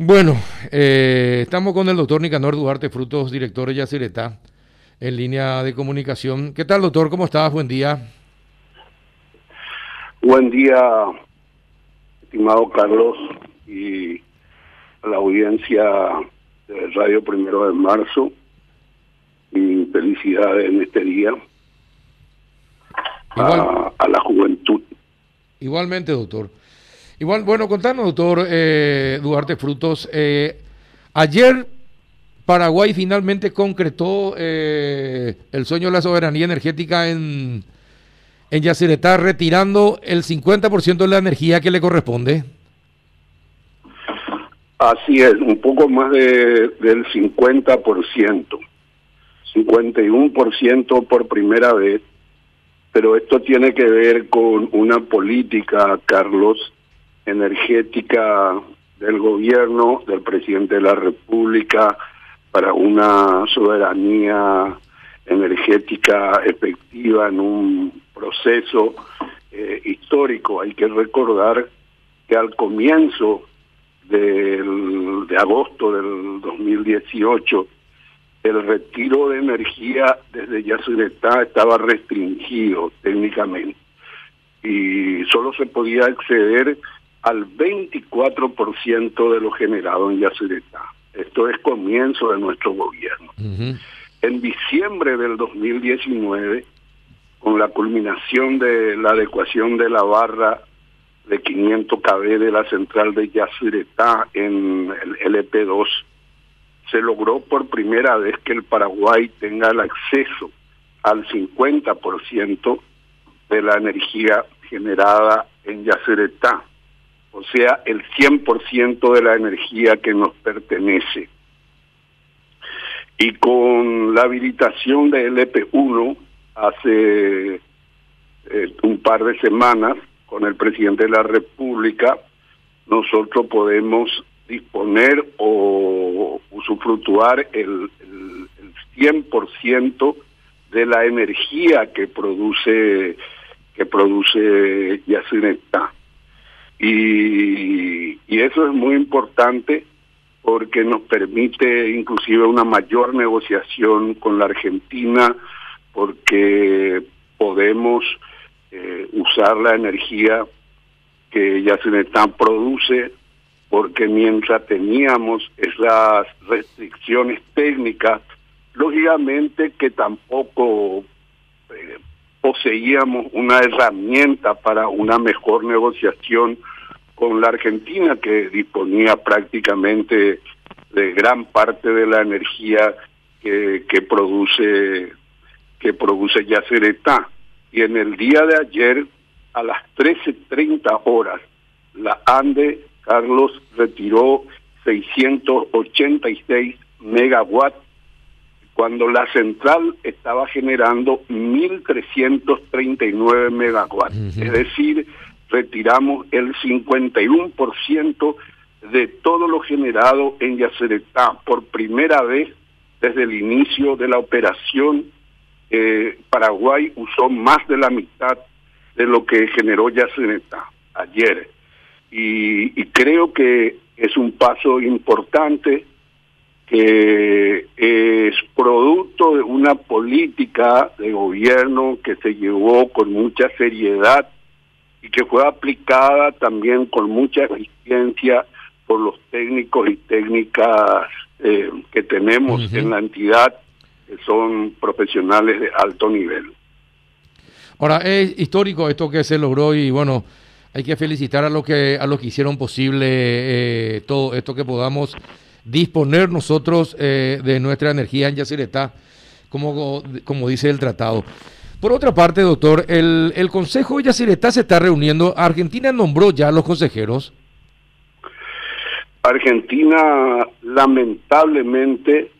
Bueno, eh, estamos con el doctor Nicanor Duarte Frutos, director de Yacyretá, en línea de comunicación. ¿Qué tal, doctor? ¿Cómo estás? Buen día. Buen día, estimado Carlos, y a la audiencia de Radio Primero de Marzo. Y felicidades en este día a, a la juventud. Igualmente, doctor. Igual, bueno, contanos, doctor eh, Duarte Frutos. Eh, ayer Paraguay finalmente concretó eh, el sueño de la soberanía energética en, en retirando el 50% de la energía que le corresponde. Así es, un poco más de, del 50%, 51% por primera vez, pero esto tiene que ver con una política, Carlos, energética del gobierno, del presidente de la República, para una soberanía energética efectiva en un proceso eh, histórico. Hay que recordar que al comienzo del, de agosto del 2018, el retiro de energía desde Yacyretá estaba restringido técnicamente y solo se podía acceder al 24% de lo generado en Yacyretá. Esto es comienzo de nuestro gobierno. En diciembre del 2019, con la culminación de la adecuación de la barra de 500 kb de la central de Yacyretá en el LP2, se logró por primera vez que el Paraguay tenga el acceso al 50% de la energía generada en Yacyretá o sea, el 100% de la energía que nos pertenece. Y con la habilitación de LP1 hace eh, un par de semanas, con el presidente de la República, nosotros podemos disponer o usufructuar el, el, el 100% de la energía que produce que produce Yacinetá. Y, eso es muy importante porque nos permite inclusive una mayor negociación con la Argentina, porque podemos eh, usar la energía que Yacinetán produce, porque mientras teníamos esas restricciones técnicas, lógicamente que tampoco eh, poseíamos una herramienta para una mejor negociación con la Argentina que disponía prácticamente de gran parte de la energía que, que produce que produce Yacyretá y en el día de ayer a las 13:30 horas la ANDE Carlos retiró 686 megawatts cuando la central estaba generando 1.339 megawatts. Es decir, retiramos el 51% de todo lo generado en Yacyretá por primera vez desde el inicio de la operación. Eh, Paraguay usó más de la mitad de lo que generó Yacyretá ayer. Y creo que es un paso importante que es producto de una política de gobierno que se llevó con mucha seriedad y que fue aplicada también con mucha eficiencia por los técnicos y técnicas eh, que tenemos en la entidad, que son profesionales de alto nivel. Ahora, es histórico esto que se logró y bueno, hay que felicitar a los que, a los que hicieron posible eh, todo esto que podamos disponer nosotros eh, de nuestra energía en Yacyretá, como, como dice el tratado. Por otra parte, doctor, el, el Consejo de Yacyretá se está reuniendo. Argentina nombró ya a los consejeros. Argentina, lamentablemente,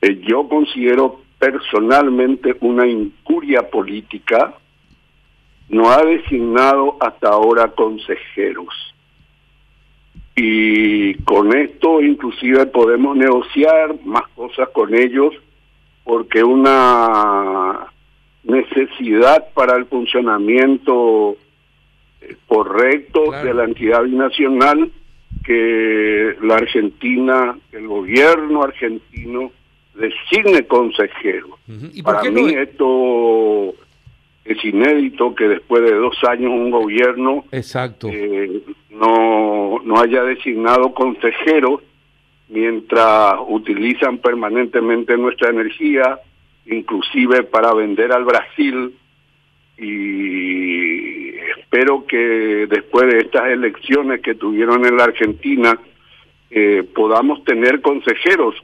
eh, yo considero personalmente una incuria política, no ha designado hasta ahora consejeros y con esto inclusive podemos negociar más cosas con ellos porque una necesidad para el funcionamiento eh, correcto de la entidad binacional que la Argentina, el gobierno argentino designe consejeros. Para mí esto es inédito que después de dos años un gobierno Exacto. Eh, no, no haya designado consejeros mientras utilizan permanentemente nuestra energía, inclusive para vender al Brasil. Y espero que después de estas elecciones que tuvieron en la Argentina eh, podamos tener consejeros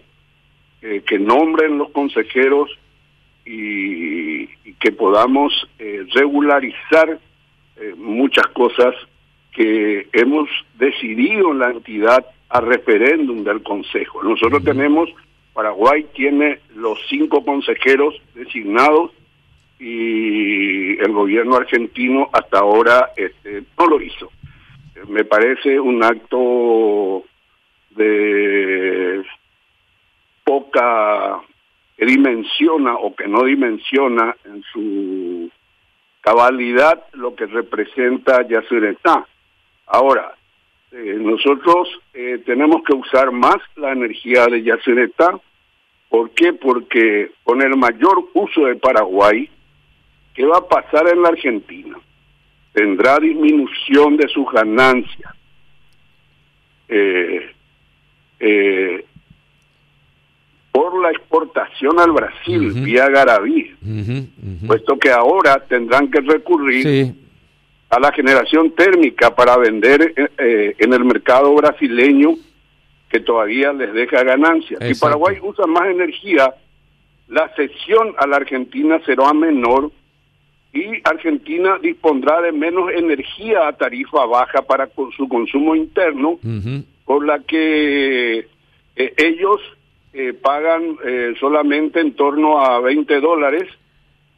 eh, que nombren los consejeros y, que podamos eh, regularizar muchas cosas que hemos decidido en la entidad a referéndum del Consejo. Nosotros tenemos, Paraguay tiene los cinco consejeros designados y el gobierno argentino hasta ahora este, no lo hizo. Me parece un acto de poca que dimensiona o que no dimensiona en su cabalidad lo que representa Yacyretá. Ahora, eh, nosotros eh, tenemos que usar más la energía de Yacyretá. ¿Por qué? Porque con el mayor uso de Paraguay, ¿Qué va a pasar en la Argentina? Tendrá disminución de sus ganancias. Eh, eh, por la exportación al Brasil vía Garaví, puesto que ahora tendrán que recurrir a la generación térmica para vender eh, en el mercado brasileño que todavía les deja ganancias. Si Paraguay usa más energía, la cesión a la Argentina será menor y Argentina dispondrá de menos energía a tarifa baja para su consumo interno, por la que eh, ellos eh, pagan eh, solamente en torno a 20 dólares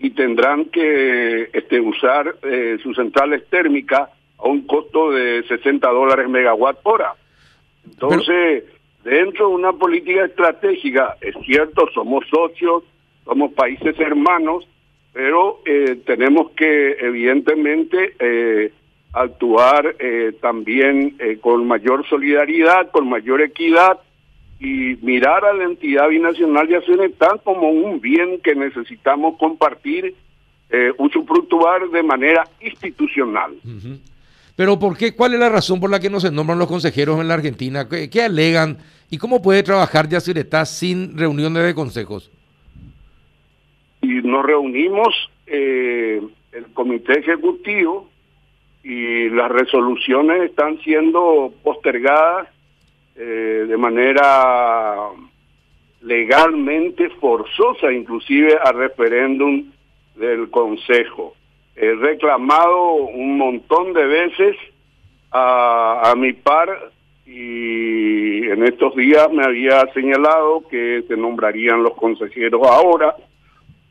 y tendrán que este, usar sus centrales térmicas a un costo de 60 dólares megawatt hora. Entonces, dentro de una política estratégica, es cierto, somos socios, somos países hermanos, pero eh, tenemos que evidentemente eh, actuar eh, también con mayor solidaridad, con mayor equidad y mirar a la entidad binacional de Asunetán como un bien que necesitamos compartir, usufructuar de manera institucional. Pero ¿por qué? ¿Cuál es la razón por la que no se nombran los consejeros en la Argentina? ¿Qué, alegan? ¿Y cómo puede trabajar Yacyretá sin reuniones de consejos? y nos reunimos eh, el comité ejecutivo y las resoluciones están siendo postergadas eh, de manera legalmente forzosa, inclusive a referéndum del Consejo. He reclamado un montón de veces a, a mi par y en estos días me había señalado que se nombrarían los consejeros ahora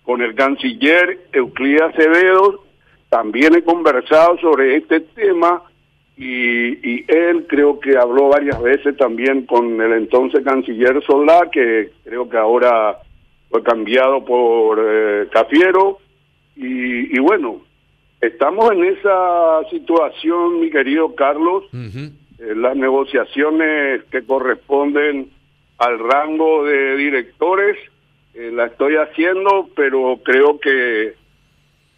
con el canciller Euclid Acevedo, también he conversado sobre este tema y, él creo que habló varias veces también con el entonces canciller Solá, que creo que ahora fue cambiado por eh, Cafiero. Y, bueno, estamos en esa situación, mi querido Carlos, eh, las negociaciones que corresponden al rango de directores eh, la estoy haciendo, pero creo que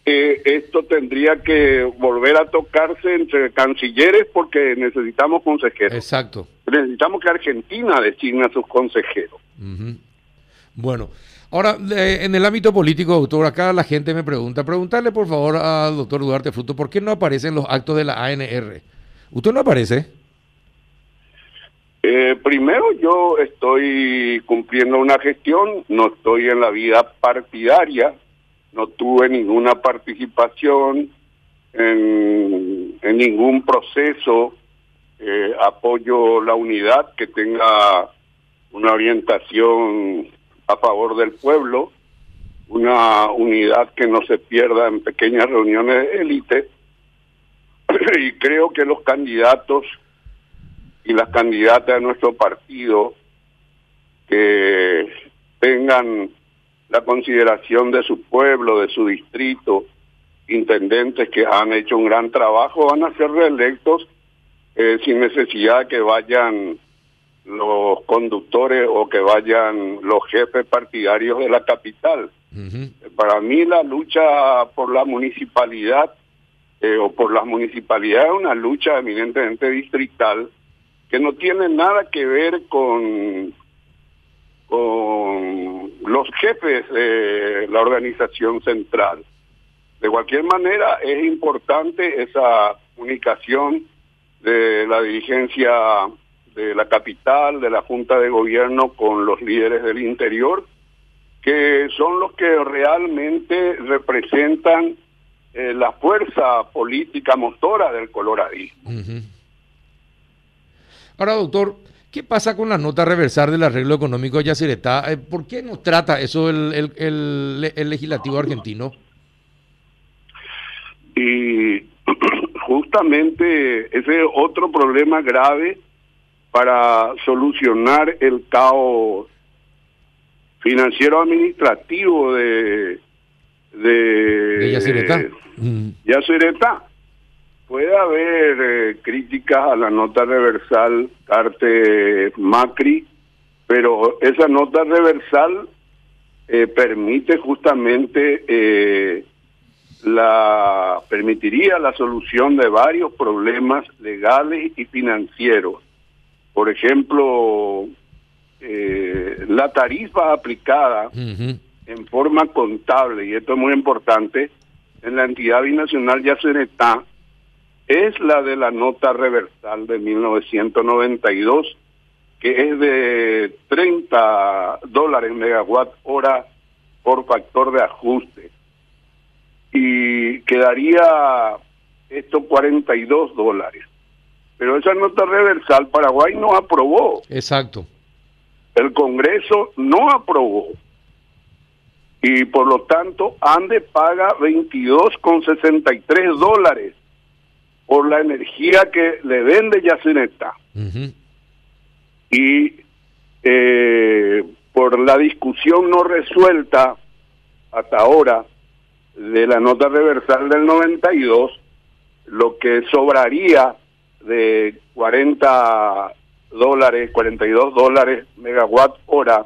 esto tendría que volver a tocarse entre cancilleres porque necesitamos consejeros. Exacto. Necesitamos que Argentina designe a sus consejeros. Bueno, ahora en el ámbito político, doctor, acá la gente me pregunta, preguntarle por favor al doctor Duarte Fruto, ¿por qué no aparecen los actos de la ANR? ¿Usted no aparece? Eh, primero, yo estoy cumpliendo una gestión, no estoy en la vida partidaria, no tuve ninguna participación en, ningún proceso, eh, apoyo la unidad que tenga una orientación a favor del pueblo, una unidad que no se pierda en pequeñas reuniones de élite, y creo que los candidatos y las candidatas de nuestro partido que tengan la consideración de su pueblo, de su distrito, intendentes que han hecho un gran trabajo, van a ser reelectos eh, sin necesidad de que vayan los conductores o que vayan los jefes partidarios de la capital. Para mí la lucha por la municipalidad eh, o por las municipalidades es una lucha eminentemente distrital que no tiene nada que ver con, con los jefes de la organización central. De cualquier manera, es importante esa comunicación de la dirigencia de la capital, de la Junta de Gobierno con los líderes del interior, que son los que realmente representan eh, la fuerza política motora del coloradismo. Ahora, doctor, ¿qué pasa con la nota reversar del arreglo económico de Yacyretá? Eh, ¿Por qué no trata eso el, el legislativo argentino? Y justamente ese es otro problema grave para solucionar el caos financiero administrativo de de, de Yacyretá. Puede haber eh, críticas a la nota reversal Carte Macri, pero esa nota reversal eh, permite justamente eh, la permitiría la solución de varios problemas legales y financieros. Por ejemplo, eh, la tarifa aplicada en forma contable, y esto es muy importante, en la entidad binacional ya se está, es la de la nota reversal de 1992, que es de 30 dólares megawatt hora por factor de ajuste y quedaría esto 42 dólares. Pero esa nota reversal Paraguay no aprobó. Exacto. El Congreso no aprobó. Y por lo tanto, ANDE paga 22,63 dólares por la energía que le vende Yacineta. Y eh, por la discusión no resuelta hasta ahora de la nota reversal del 92, lo que sobraría de 40 dólares, 42 dólares megawatt hora,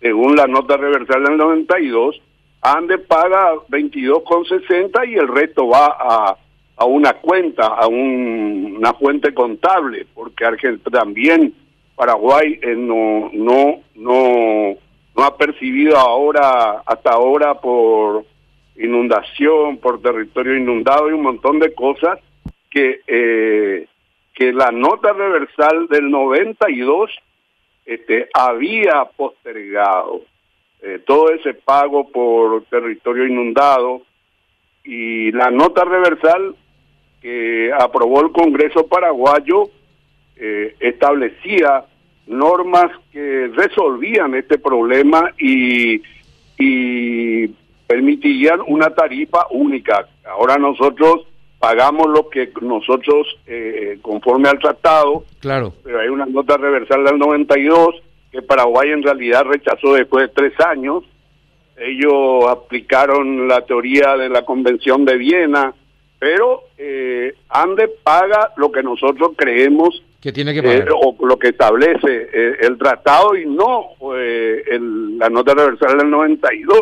según la nota reversal del 92, ANDE paga 22,60 y el resto va a, a una cuenta, a una fuente contable, porque Argentina también Paraguay eh, no, no, no, no ha percibido ahora, hasta ahora por inundación, por territorio inundado y un montón de cosas que, eh, que la nota reversal del 92 este, había postergado eh, todo ese pago por territorio inundado. Y la nota reversal que aprobó el Congreso paraguayo eh, establecía normas que resolvían este problema y, y permitirían una tarifa única. Ahora nosotros pagamos lo que nosotros, eh, conforme al tratado, claro. pero hay una nota reversal del 92 que Paraguay en realidad rechazó después de tres años. Ellos aplicaron la teoría de la Convención de Viena, pero eh, ANDE paga lo que nosotros creemos que tiene que pagar. Eh, o lo que establece eh, el tratado y no el, la nota reversal del 92.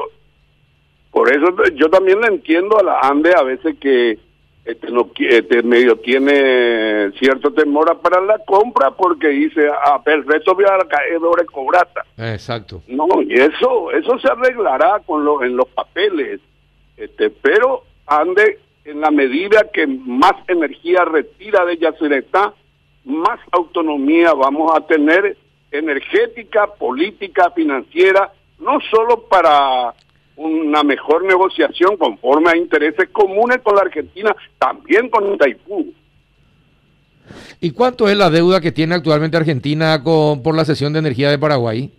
Por eso yo también le entiendo a la ANDE a veces que este, no, este medio tiene cierto temor para la compra porque dice, ah, perfecto, voy a caer de cobrata. Exacto. No, y eso eso se arreglará con lo, en los papeles. Este, pero ande en la medida que más energía retira de Yacyretá, más autonomía vamos a tener energética, política, financiera, no solo para una mejor negociación conforme a intereses comunes con la Argentina, también con Itaipú. ¿Y cuánto es la deuda que tiene actualmente Argentina con, por la cesión de energía de Paraguay?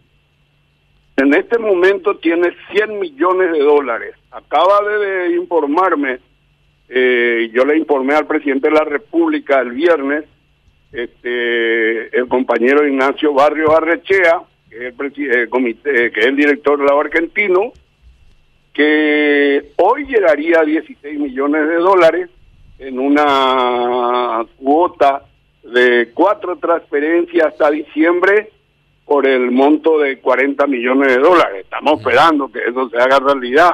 En este momento tiene 100 millones de dólares. Acaba de, informarme, eh, yo le informé al presidente de la República el viernes, este, el compañero Ignacio Barrio Arrechea, que es el, es el director del lado argentino, que hoy llegaría a 16 millones de dólares en una cuota de cuatro transferencias hasta diciembre por el monto de 40 millones de dólares. Estamos esperando que eso se haga realidad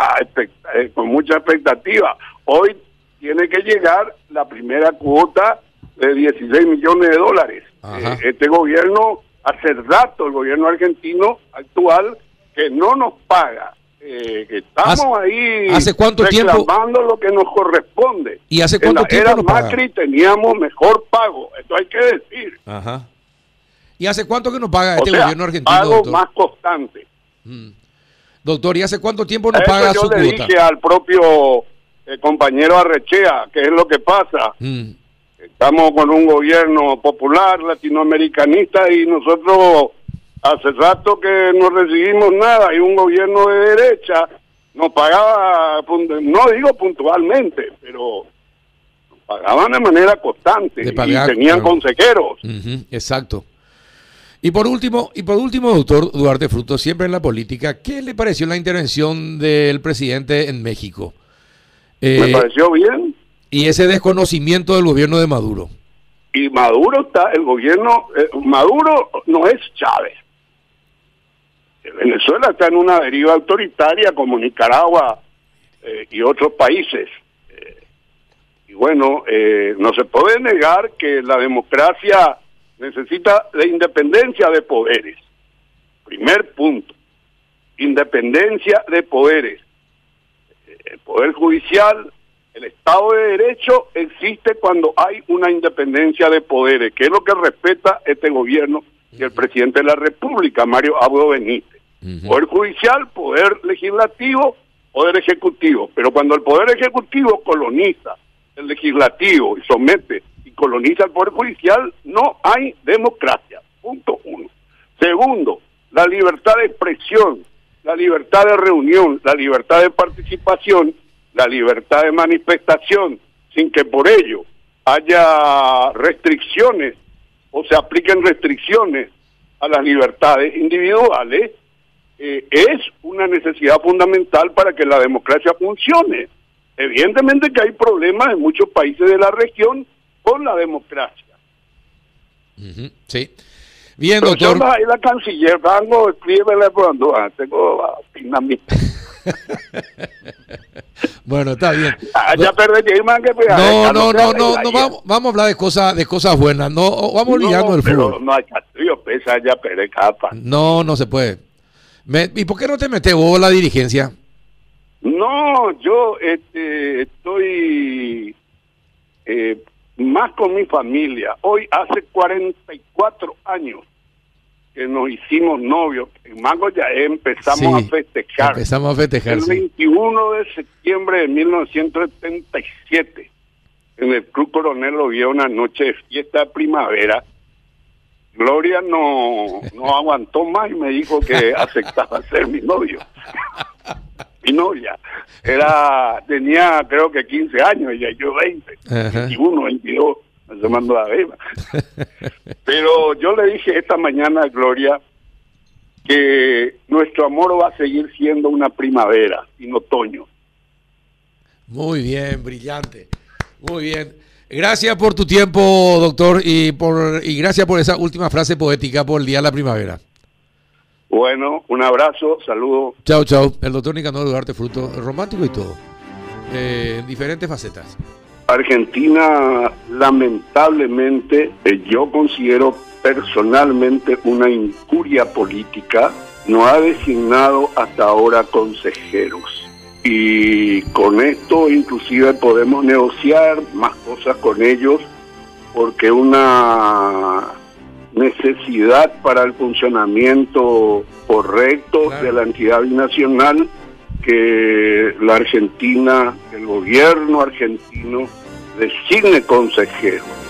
eh, con mucha expectativa. Hoy tiene que llegar la primera cuota de 16 millones de dólares. Eh, este gobierno, hace rato el gobierno argentino actual, que no nos paga. Eh, que estamos ahí ¿hace cuánto reclamando lo que nos corresponde. ¿Y hace cuánto en la era Macri teníamos mejor pago, esto hay que decir. Ajá. ¿Y hace cuánto que nos paga este gobierno argentino? Pago más constante. Mm. Doctor, ¿y hace cuánto tiempo nos paga yo le dije al propio eh, compañero Arrechea, que es lo que pasa. Mm. Estamos con un gobierno popular, latinoamericanista, y nosotros hace rato que no recibimos nada, y un gobierno de derecha nos pagaba, no digo puntualmente, pero pagaban de manera constante y tenían consejeros. exacto. Y por último, y por último, doctor Duarte Fruto, siempre en la política, ¿qué le pareció la intervención del presidente en México? Me eh, pareció bien. Y ese desconocimiento del gobierno de Maduro. Y Maduro está, el gobierno, eh, Maduro no es Chávez. Venezuela está en una deriva autoritaria como Nicaragua eh, y otros países. y bueno, no se puede negar que la democracia necesita la independencia de poderes. Primer punto, independencia de poderes. El poder judicial, el Estado de Derecho existe cuando hay una independencia de poderes, que es lo que respeta este gobierno y el presidente de la República, Mario Abdo Benítez. Poder judicial, poder legislativo, poder ejecutivo. Pero cuando el poder ejecutivo coloniza el legislativo y somete coloniza el Poder Judicial, no hay democracia. Punto uno. Segundo, la libertad de expresión, la libertad de reunión, la libertad de participación, la libertad de manifestación, sin que por ello haya restricciones o se apliquen restricciones a las libertades individuales, eh, es una necesidad fundamental para que la democracia funcione. Evidentemente que hay problemas en muchos países de la región con la democracia. Sí. Bien, doctor. ahí la canciller, vengo, escríbele cuando ah, tengo finalmente. bueno, está bien. Ah, ya perdí que pues, No, no, no, no, no, vamos, vamos a hablar de cosas de cosas buenas. No, vamos olvidando el fútbol. No, hay pesa ya perdí capa. No, no se puede. ¿Y por qué no te metes vos la dirigencia? No, yo este, estoy eh, más con mi familia. Hoy hace 44 años que nos hicimos novios. En Mango ya empezamos a festejar. Empezamos a festejar. El 21 de septiembre de 1977, en el Club Coronel había una noche de fiesta de primavera. Gloria no, no aguantó más y me dijo que aceptaba ser mi novio. Mi novia. Era, tenía creo que 15 años, y yo 20, 21, 22, se mandó la beba. Pero yo le dije esta mañana a Gloria que nuestro amor va a seguir siendo una primavera, sin otoño. Muy bien, brillante. Muy bien. Gracias por tu tiempo, doctor, y por y gracias por esa última frase poética por el Día de la Primavera. Bueno, un abrazo, saludo. Chao, chao. El doctor Nicanor Duarte Fruto, romántico y todo. Eh, diferentes facetas. Argentina, lamentablemente, eh, yo considero personalmente una incuria política, no ha designado hasta ahora consejeros. Y con esto inclusive podemos negociar más cosas con ellos porque una necesidad para el funcionamiento correcto de la entidad binacional que la Argentina, el gobierno argentino designe consejeros